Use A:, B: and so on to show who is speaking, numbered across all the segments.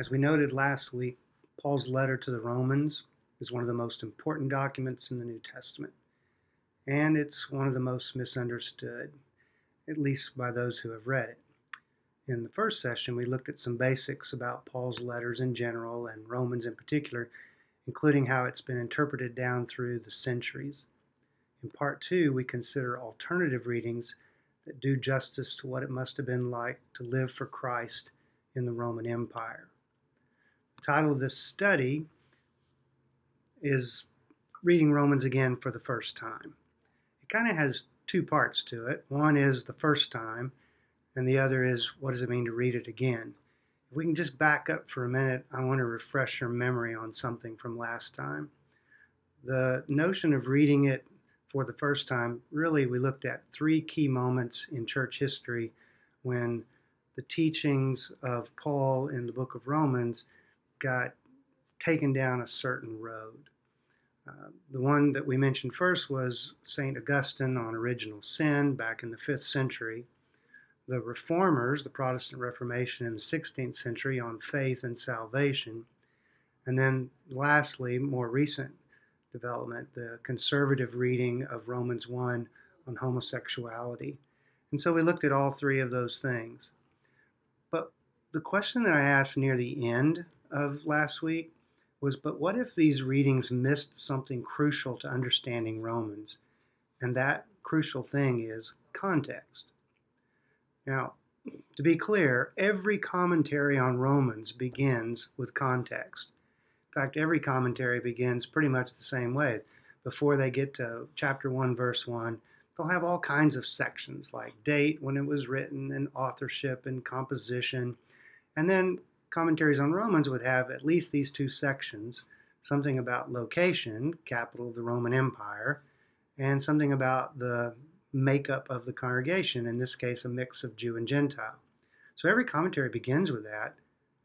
A: As we noted last week, Paul's letter to the Romans is one of the most important documents in the New Testament, and it's one of the most misunderstood, at least by those who have read it. In the first session, we looked at some basics about Paul's letters in general and Romans in particular, including how it's been interpreted down through the centuries. In part two, we consider alternative readings that do justice to what it must have been like to live for Christ in the Roman Empire. Title of this study is Reading Romans Again for the First Time. It kind of has two parts to it. One is the first time, and the other is what does it mean to read it again? If we can just back up for a minute, I want to refresh your memory on something from last time. The notion of reading it for the first time, really, we looked at three key moments in church history when the teachings of Paul in the book of Romans got taken down a certain road. Uh, the one that we mentioned first was St. Augustine on original sin back in the 5th century. The Reformers, the Protestant Reformation in the 16th century on faith and salvation. And then lastly, more recent development, the conservative reading of Romans 1 on homosexuality. And so we looked at all three of those things. But the question that I asked near the end of last week was but what if these readings missed something crucial to understanding Romans? And that crucial thing is context. Now, to be clear, every commentary on Romans begins with context. In fact, every commentary begins pretty much the same way. Before they get to chapter 1, verse 1, they'll have all kinds of sections like date, when it was written, and authorship and composition. And then commentaries on Romans would have at least these two sections something about location, capital of the Roman Empire, and something about the makeup of the congregation, in this case, a mix of Jew and Gentile. So every commentary begins with that,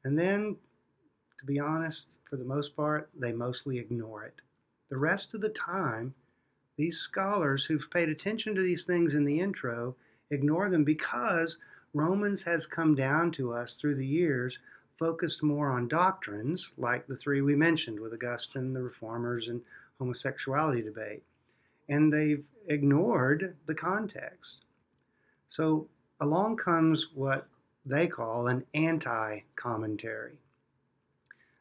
A: and then, to be honest, for the most part, they mostly ignore it. The rest of the time, these scholars who've paid attention to these things in the intro ignore them because Romans has come down to us through the years focused more on doctrines like the three we mentioned with Augustine, the Reformers, and homosexuality debate. And they've ignored the context. So along comes what they call an anti commentary.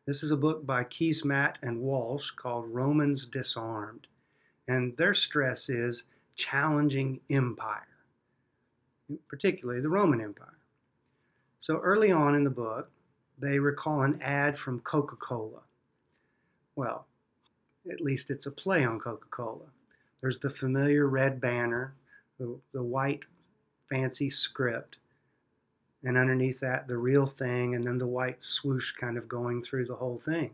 A: This is a book by Keesmaat and Walsh called Romans Disarmed. And their stress is challenging empire, particularly the Roman Empire. So early on in the book, they recall an ad from Coca Cola. Well, at least it's a play on Coca Cola. There's the familiar red banner, the, the white fancy script, and underneath that, the real thing, and then the white swoosh kind of going through the whole thing.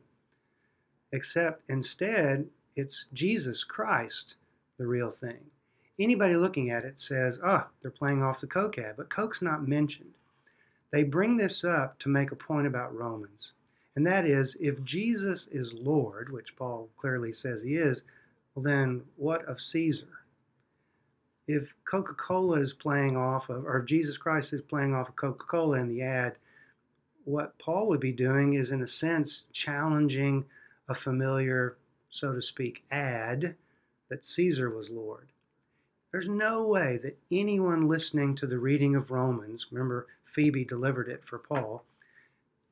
A: Except instead, it's Jesus Christ, the real thing. Anybody looking at it says, oh, they're playing off the Coke ad, but Coke's not mentioned. They bring this up to make a point about Romans. And that is, if Jesus is Lord, which Paul clearly says he is, well, then what of Caesar? If Coca Cola is playing off of, or if Jesus Christ is playing off of Coca Cola in the ad, what Paul would be doing is, in a sense, challenging a familiar, so to speak, ad that Caesar was Lord. There's no way that anyone listening to the reading of Romans, remember, Phoebe delivered it for Paul.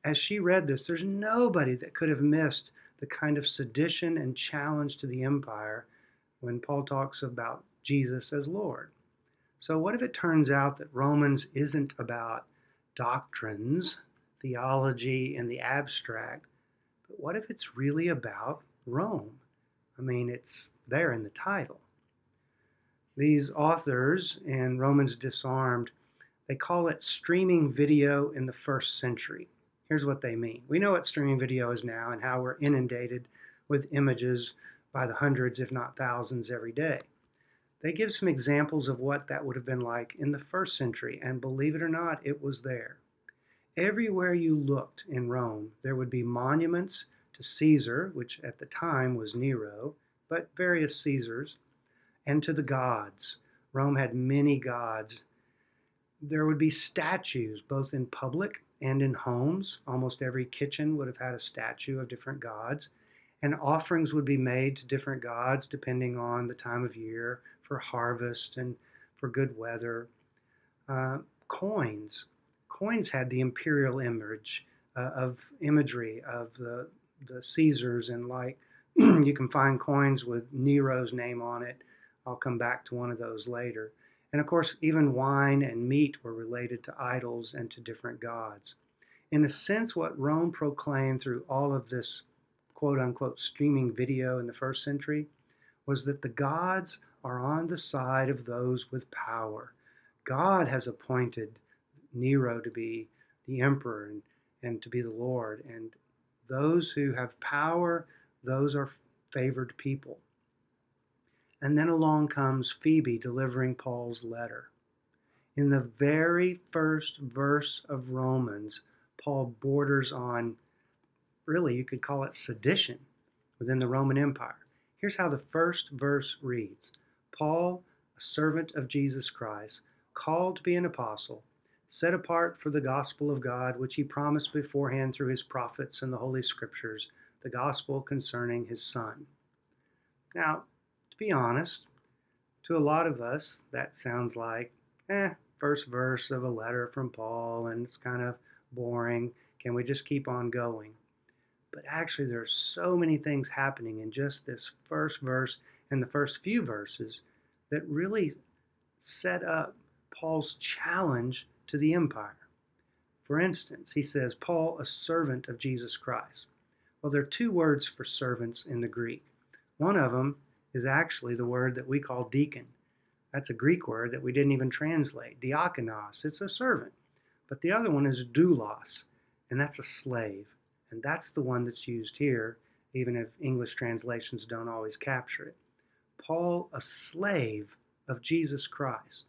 A: As she read this, there's nobody that could have missed the kind of sedition and challenge to the empire when Paul talks about Jesus as Lord. So, what if it turns out that Romans isn't about doctrines, theology, and the abstract, but what if it's really about Rome? I mean, it's there in the title. These authors in Romans Disarmed they call it streaming video in the first century. Here's what they mean. We know what streaming video is now and how we're inundated with images by the hundreds, if not thousands, every day. They give some examples of what that would have been like in the first century, and believe it or not, it was there. Everywhere you looked in Rome, there would be monuments to Caesar, which at the time was Nero, but various Caesars, and to the gods. Rome had many gods there would be statues both in public and in homes. Almost every kitchen would have had a statue of different gods. And offerings would be made to different gods depending on the time of year for harvest and for good weather. Uh, coins. Coins had the imperial image uh, of imagery of the, the Caesars and like you can find coins with Nero's name on it. I'll come back to one of those later. And of course, even wine and meat were related to idols and to different gods. In a sense, what Rome proclaimed through all of this quote unquote streaming video in the first century was that the gods are on the side of those with power. God has appointed Nero to be the emperor and, and to be the Lord. And those who have power, those are favored people. And then along comes Phoebe delivering Paul's letter. In the very first verse of Romans, Paul borders on, really, you could call it sedition within the Roman Empire. Here's how the first verse reads Paul, a servant of Jesus Christ, called to be an apostle, set apart for the gospel of God, which he promised beforehand through his prophets and the Holy Scriptures, the gospel concerning his Son. Now, be honest, to a lot of us, that sounds like, eh, first verse of a letter from Paul, and it's kind of boring. Can we just keep on going? But actually, there are so many things happening in just this first verse and the first few verses that really set up Paul's challenge to the empire. For instance, he says, Paul, a servant of Jesus Christ. Well, there are two words for servants in the Greek. One of them is actually the word that we call deacon. That's a Greek word that we didn't even translate. Diakonos, it's a servant. But the other one is doulos, and that's a slave. And that's the one that's used here, even if English translations don't always capture it. Paul, a slave of Jesus Christ.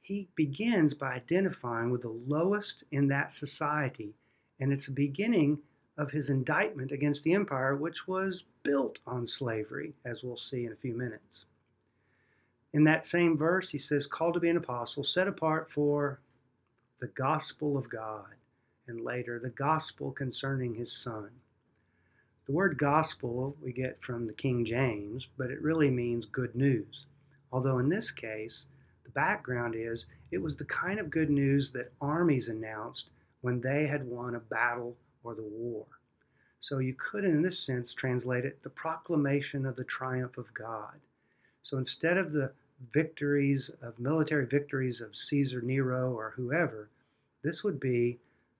A: He begins by identifying with the lowest in that society, and it's a beginning of his indictment against the empire, which was built on slavery, as we'll see in a few minutes. In that same verse, he says, called to be an apostle, set apart for the gospel of God, and later, the gospel concerning his son. The word gospel we get from the King James, but it really means good news. Although in this case, the background is it was the kind of good news that armies announced when they had won a battle or the war. So you could, in this sense, translate it the proclamation of the triumph of God. So instead of the victories of military victories of Caesar, Nero, or whoever, this would be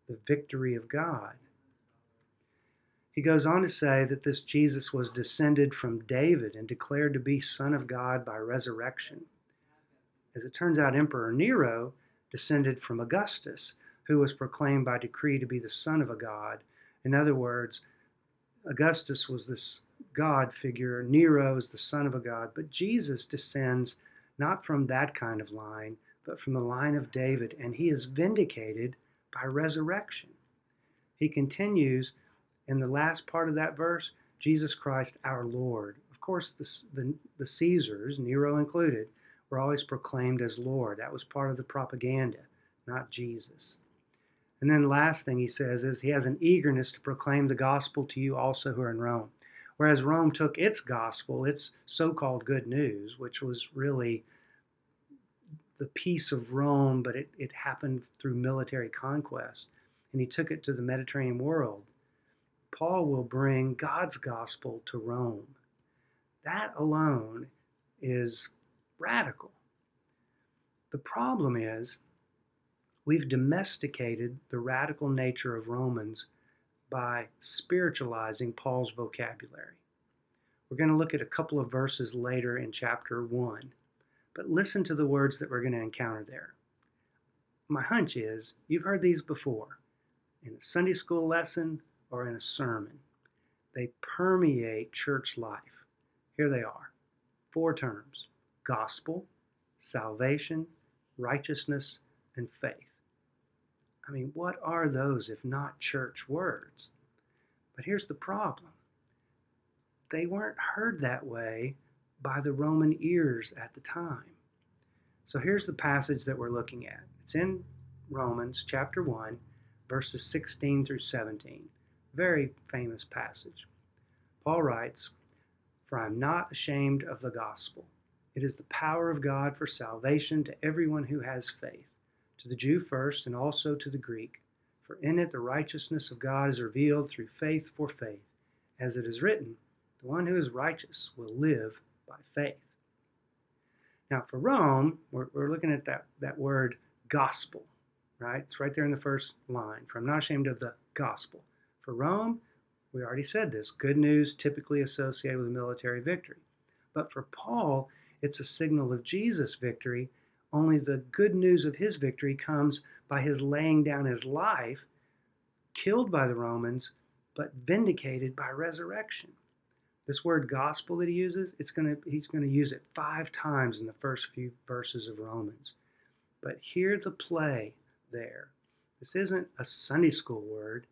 A: the victory of God. He goes on to say that this Jesus was descended from David and declared to be Son of God by resurrection. As it turns out, Emperor Nero descended from Augustus, who was proclaimed by decree to be the son of a god. In other words, Augustus was this God figure, Nero is the son of a God, but Jesus descends not from that kind of line, but from the line of David, and he is vindicated by resurrection. He continues in the last part of that verse Jesus Christ our Lord. Of course, the, the, the Caesars, Nero included, were always proclaimed as Lord. That was part of the propaganda, not Jesus. And then the last thing he says is he has an eagerness to proclaim the gospel to you also who are in Rome. Whereas Rome took its gospel, its so called good news, which was really the peace of Rome, but it, it happened through military conquest, and he took it to the Mediterranean world. Paul will bring God's gospel to Rome. That alone is radical. The problem is We've domesticated the radical nature of Romans by spiritualizing Paul's vocabulary. We're going to look at a couple of verses later in chapter 1, but listen to the words that we're going to encounter there. My hunch is you've heard these before in a Sunday school lesson or in a sermon. They permeate church life. Here they are four terms gospel, salvation, righteousness, and faith. I mean, what are those if not church words? But here's the problem they weren't heard that way by the Roman ears at the time. So here's the passage that we're looking at. It's in Romans chapter 1, verses 16 through 17. Very famous passage. Paul writes, For I am not ashamed of the gospel. It is the power of God for salvation to everyone who has faith, to the Jew first, and also to the Greek. For in it the righteousness of God is revealed through faith for faith. As it is written, the one who is righteous will live by faith. Now, for Rome, we're, we're looking at that, that word gospel, right? It's right there in the first line. For I'm not ashamed of the gospel. For Rome, we already said this good news typically associated with military victory. But for Paul, it's a signal of Jesus' victory, only the good news of his victory comes by his laying down his life, killed by the Romans, but vindicated by resurrection. This word gospel that he uses, it's gonna he's gonna use it five times in the first few verses of Romans. But hear the play there. This isn't a Sunday school word,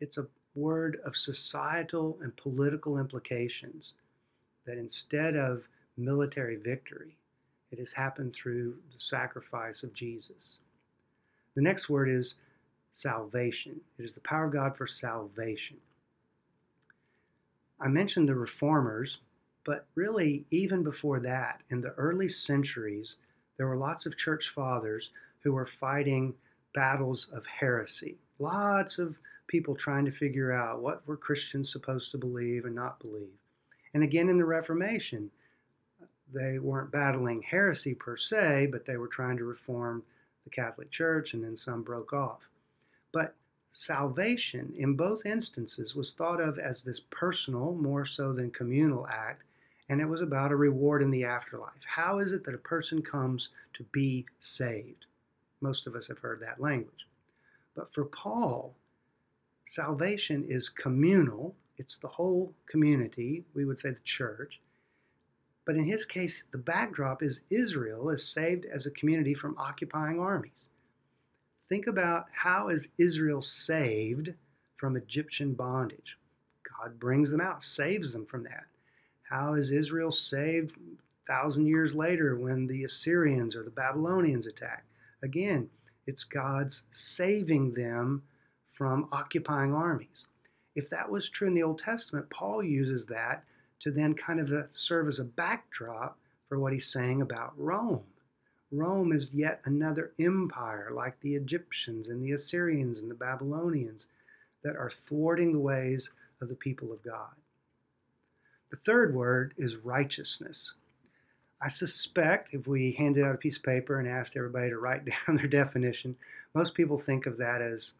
A: it's a word of societal and political implications. That instead of military victory, it has happened through the sacrifice of Jesus. The next word is salvation. It is the power of God for salvation. I mentioned the reformers, but really, even before that, in the early centuries, there were lots of church fathers who were fighting battles of heresy. Lots of people trying to figure out what were Christians supposed to believe and not believe. And again, in the Reformation, they weren't battling heresy per se, but they were trying to reform the Catholic Church, and then some broke off. But salvation in both instances was thought of as this personal, more so than communal act, and it was about a reward in the afterlife. How is it that a person comes to be saved? Most of us have heard that language. But for Paul, salvation is communal, it's the whole community, we would say the church. But in his case, the backdrop is Israel is saved as a community from occupying armies think about how is Israel saved from Egyptian bondage? God brings them out, saves them from that. How is Israel saved thousand years later when the Assyrians or the Babylonians attack? Again, it's God's saving them from occupying armies. If that was true in the Old Testament, Paul uses that to then kind of uh, serve as a backdrop for what he's saying about Rome. Rome is yet another empire like the Egyptians and the Assyrians and the Babylonians that are thwarting the ways of the people of God. The third word is righteousness. I suspect if we handed out a piece of paper and asked everybody to write down their definition, most people think of that as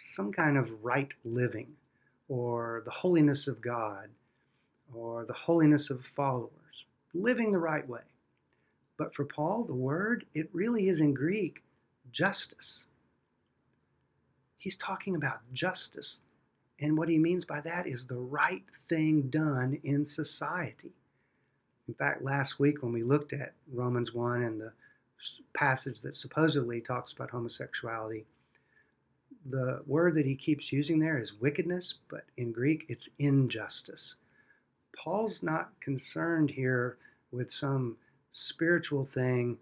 A: some kind of right living or the holiness of God or the holiness of followers, living the right way. But for Paul, the word, it really is in Greek justice. He's talking about justice. And what he means by that is the right thing done in society. In fact, last week when we looked at Romans 1 and the passage that supposedly talks about homosexuality, the word that he keeps using there is wickedness, but in Greek it's injustice. Paul's not concerned here with some spiritual thing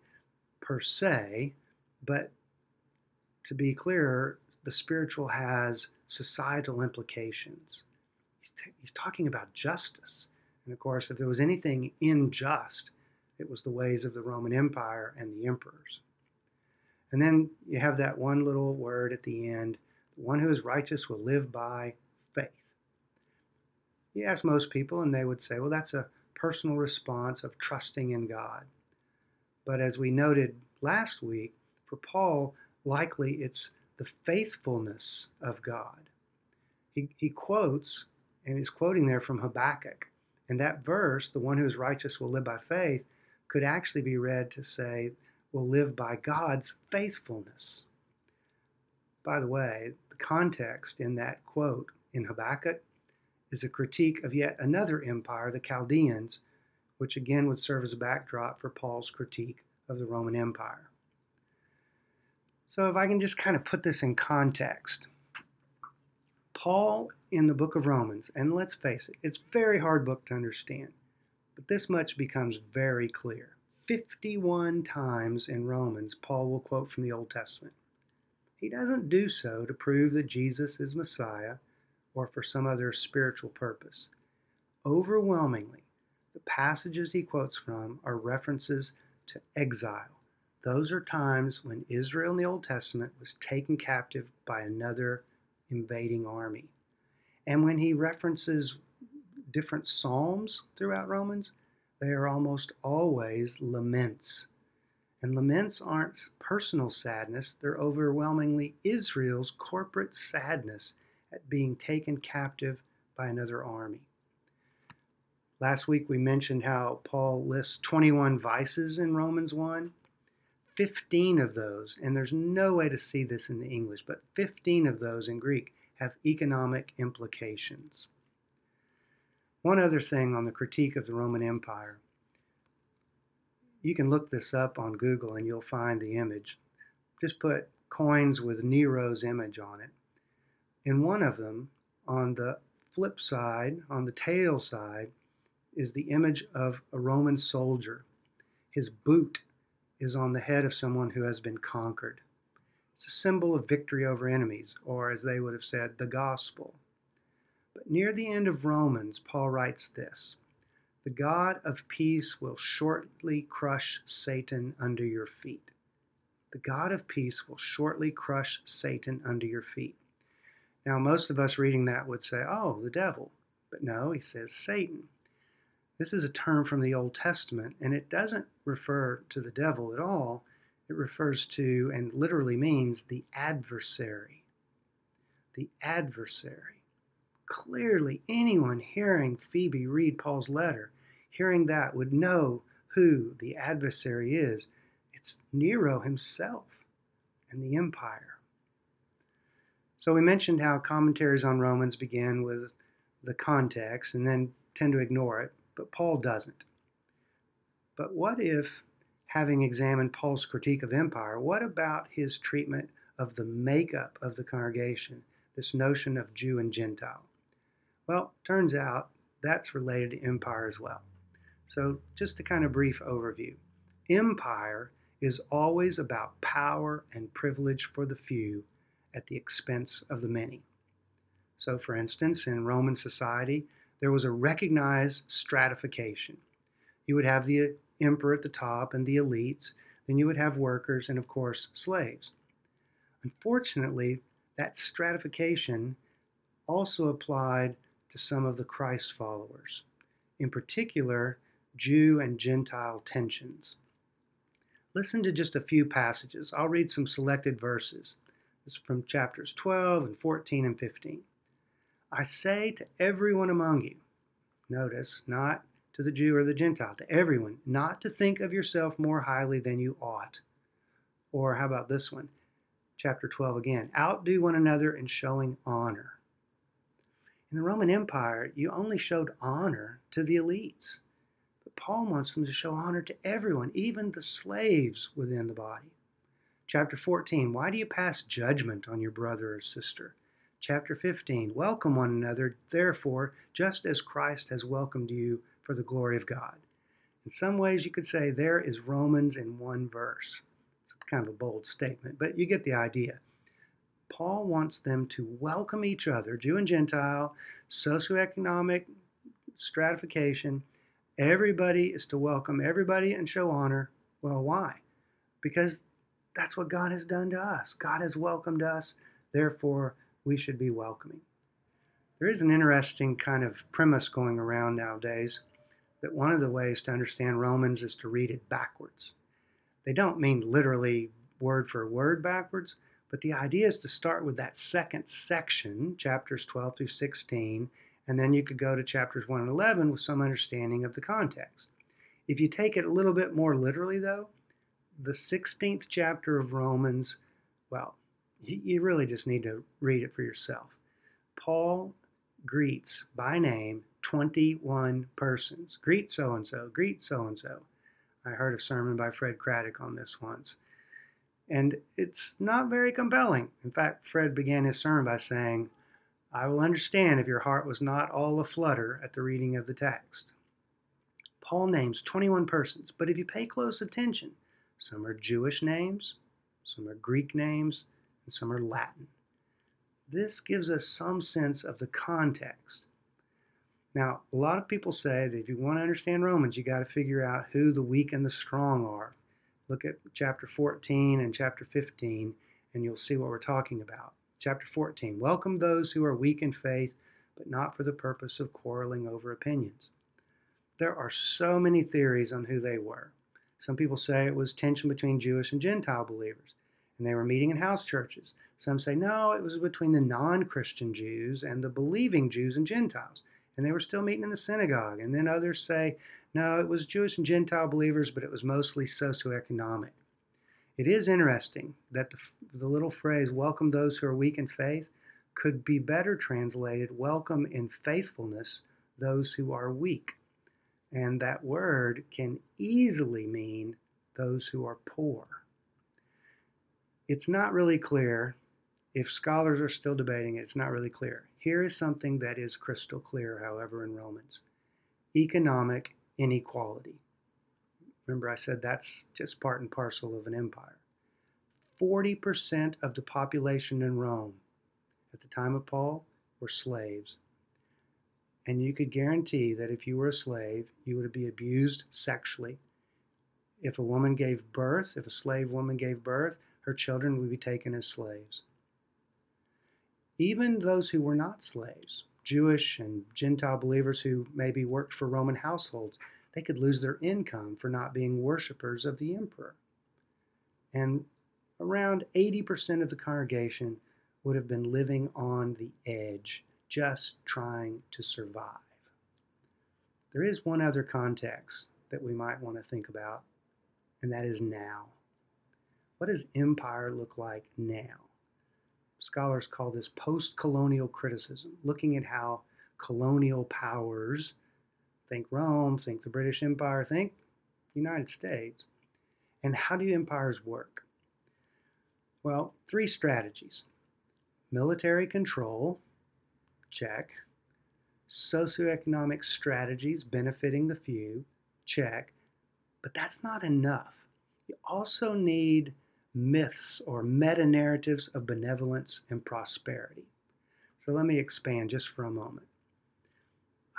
A: per se, but to be clear, the spiritual has societal implications. He's, t- he's talking about justice. And of course, if there was anything unjust, it was the ways of the Roman Empire and the emperors. And then you have that one little word at the end one who is righteous will live by. You ask most people, and they would say, well, that's a personal response of trusting in God. But as we noted last week, for Paul, likely it's the faithfulness of God. He, he quotes, and he's quoting there from Habakkuk. And that verse, the one who is righteous will live by faith, could actually be read to say, will live by God's faithfulness. By the way, the context in that quote in Habakkuk is a critique of yet another empire, the Chaldeans, which again would serve as a backdrop for Paul's critique of the Roman Empire. So, if I can just kind of put this in context, Paul in the book of Romans, and let's face it, it's a very hard book to understand, but this much becomes very clear. 51 times in Romans, Paul will quote from the Old Testament. He doesn't do so to prove that Jesus is Messiah or for some other spiritual purpose. Overwhelmingly, the passages he quotes from are references to exile. Those are times when Israel in the Old Testament was taken captive by another invading army. And when he references different psalms throughout Romans, they are almost always laments. And laments aren't personal sadness, they're overwhelmingly Israel's corporate sadness being taken captive by another army. Last week we mentioned how Paul lists 21 vices in Romans 1. 15 of those, and there's no way to see this in the English, but 15 of those in Greek have economic implications. One other thing on the critique of the Roman Empire. You can look this up on Google and you'll find the image. Just put coins with Nero's image on it. In one of them, on the flip side, on the tail side, is the image of a Roman soldier. His boot is on the head of someone who has been conquered. It's a symbol of victory over enemies, or as they would have said, the gospel. But near the end of Romans, Paul writes this The God of peace will shortly crush Satan under your feet. The God of peace will shortly crush Satan under your feet. Now, most of us reading that would say, oh, the devil. But no, he says Satan. This is a term from the Old Testament, and it doesn't refer to the devil at all. It refers to and literally means the adversary. The adversary. Clearly, anyone hearing Phoebe read Paul's letter, hearing that, would know who the adversary is. It's Nero himself and the empire. So, we mentioned how commentaries on Romans begin with the context and then tend to ignore it, but Paul doesn't. But what if having examined Paul's critique of empire, what about his treatment of the makeup of the congregation, this notion of Jew and Gentile? Well, turns out that's related to empire as well. So, just a kind of brief overview empire is always about power and privilege for the few at the expense of the many. So, for instance, in Roman society, there was a recognized stratification. You would have the emperor at the top and the elites, then you would have workers and, of course, slaves. Unfortunately, that stratification also applied to some of the Christ followers, in particular, Jew and Gentile tensions. Listen to just a few passages. I'll read some selected verses. This is from chapters 12 and 14 and 15. I say to everyone among you, notice, not to the Jew or the Gentile, to everyone, not to think of yourself more highly than you ought. Or how about this one? Chapter 12 again. Outdo one another in showing honor. In the Roman Empire, you only showed honor to the elites. But Paul wants them to show honor to everyone, even the slaves within the body. Chapter 14. Why do you pass judgment on your brother or sister? Chapter 15. Welcome one another, therefore, just as Christ has welcomed you for the glory of God. In some ways, you could say there is Romans in one verse. It's kind of a bold statement, but you get the idea. Paul wants them to welcome each other, Jew and Gentile, socioeconomic stratification. Everybody is to welcome everybody and show honor. Well, why? Because that's what God has done to us. God has welcomed us, therefore, we should be welcoming. There is an interesting kind of premise going around nowadays that one of the ways to understand Romans is to read it backwards. They don't mean literally word for word backwards, but the idea is to start with that second section, chapters 12 through 16, and then you could go to chapters 1 and 11 with some understanding of the context. If you take it a little bit more literally, though, the 16th chapter of Romans, well, you really just need to read it for yourself. Paul greets by name 21 persons. Greet so and so, greet so and so. I heard a sermon by Fred Craddock on this once. And it's not very compelling. In fact, Fred began his sermon by saying, I will understand if your heart was not all aflutter at the reading of the text. Paul names 21 persons, but if you pay close attention, some are Jewish names, some are Greek names, and some are Latin. This gives us some sense of the context. Now, a lot of people say that if you want to understand Romans, you got to figure out who the weak and the strong are. Look at chapter 14 and chapter 15, and you'll see what we're talking about. Chapter 14 Welcome those who are weak in faith, but not for the purpose of quarreling over opinions. There are so many theories on who they were. Some people say it was tension between Jewish and Gentile believers, and they were meeting in house churches. Some say no, it was between the non Christian Jews and the believing Jews and Gentiles, and they were still meeting in the synagogue. And then others say no, it was Jewish and Gentile believers, but it was mostly socioeconomic. It is interesting that the, the little phrase, welcome those who are weak in faith, could be better translated, welcome in faithfulness those who are weak. And that word can easily mean those who are poor. It's not really clear. If scholars are still debating it, it's not really clear. Here is something that is crystal clear, however, in Romans economic inequality. Remember, I said that's just part and parcel of an empire. 40% of the population in Rome at the time of Paul were slaves. And you could guarantee that if you were a slave, you would be abused sexually. If a woman gave birth, if a slave woman gave birth, her children would be taken as slaves. Even those who were not slaves, Jewish and Gentile believers who maybe worked for Roman households, they could lose their income for not being worshippers of the emperor. And around 80% of the congregation would have been living on the edge, just trying to survive. There is one other context that we might want to think about, and that is now. What does empire look like now? Scholars call this post colonial criticism, looking at how colonial powers Think Rome, think the British Empire, think United States. And how do empires work? Well, three strategies military control, check. Socioeconomic strategies benefiting the few, check. But that's not enough. You also need myths or meta narratives of benevolence and prosperity. So let me expand just for a moment.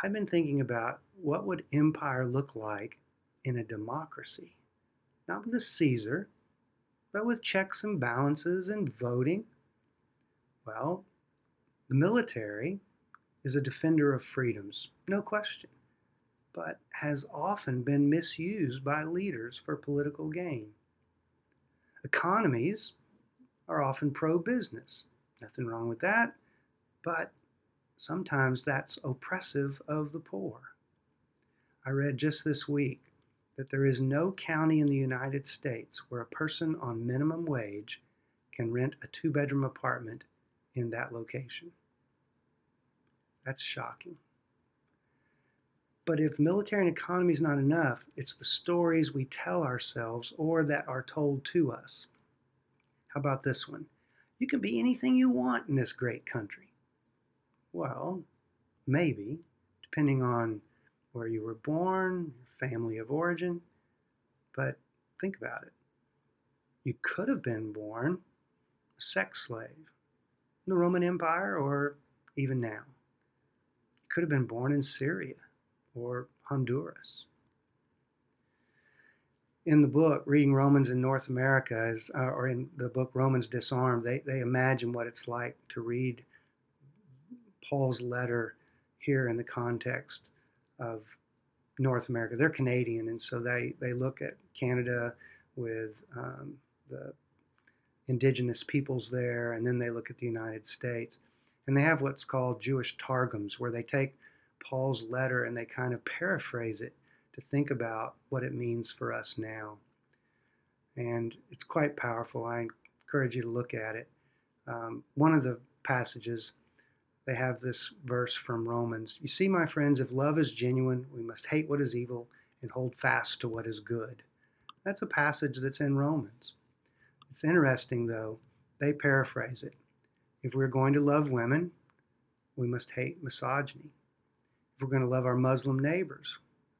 A: I've been thinking about what would empire look like in a democracy? Not with a Caesar, but with checks and balances and voting. Well, the military is a defender of freedoms, no question, but has often been misused by leaders for political gain. Economies are often pro business. Nothing wrong with that, but sometimes that's oppressive of the poor. I read just this week that there is no county in the United States where a person on minimum wage can rent a two bedroom apartment in that location. That's shocking. But if military and economy is not enough, it's the stories we tell ourselves or that are told to us. How about this one? You can be anything you want in this great country. Well, maybe, depending on where you were born, your family of origin. But think about it. You could have been born a sex slave in the Roman Empire or even now. Could have been born in Syria or Honduras. In the book, Reading Romans in North America, is, uh, or in the book Romans Disarmed, they, they imagine what it's like to read Paul's letter here in the context of North America. They're Canadian, and so they, they look at Canada with um, the indigenous peoples there, and then they look at the United States. And they have what's called Jewish Targums, where they take Paul's letter and they kind of paraphrase it to think about what it means for us now. And it's quite powerful. I encourage you to look at it. Um, one of the passages they have this verse from Romans. You see, my friends, if love is genuine, we must hate what is evil and hold fast to what is good. That's a passage that's in Romans. It's interesting, though, they paraphrase it. If we're going to love women, we must hate misogyny. If we're going to love our Muslim neighbors,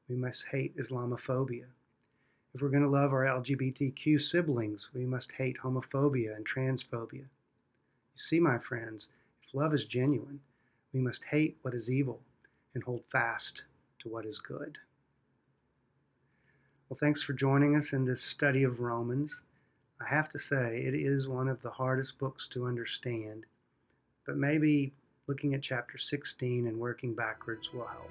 A: we must hate Islamophobia. If we're going to love our LGBTQ siblings, we must hate homophobia and transphobia. You see, my friends, if love is genuine, we must hate what is evil and hold fast to what is good. Well, thanks for joining us in this study of Romans. I have to say, it is one of the hardest books to understand, but maybe looking at chapter 16 and working backwards will help.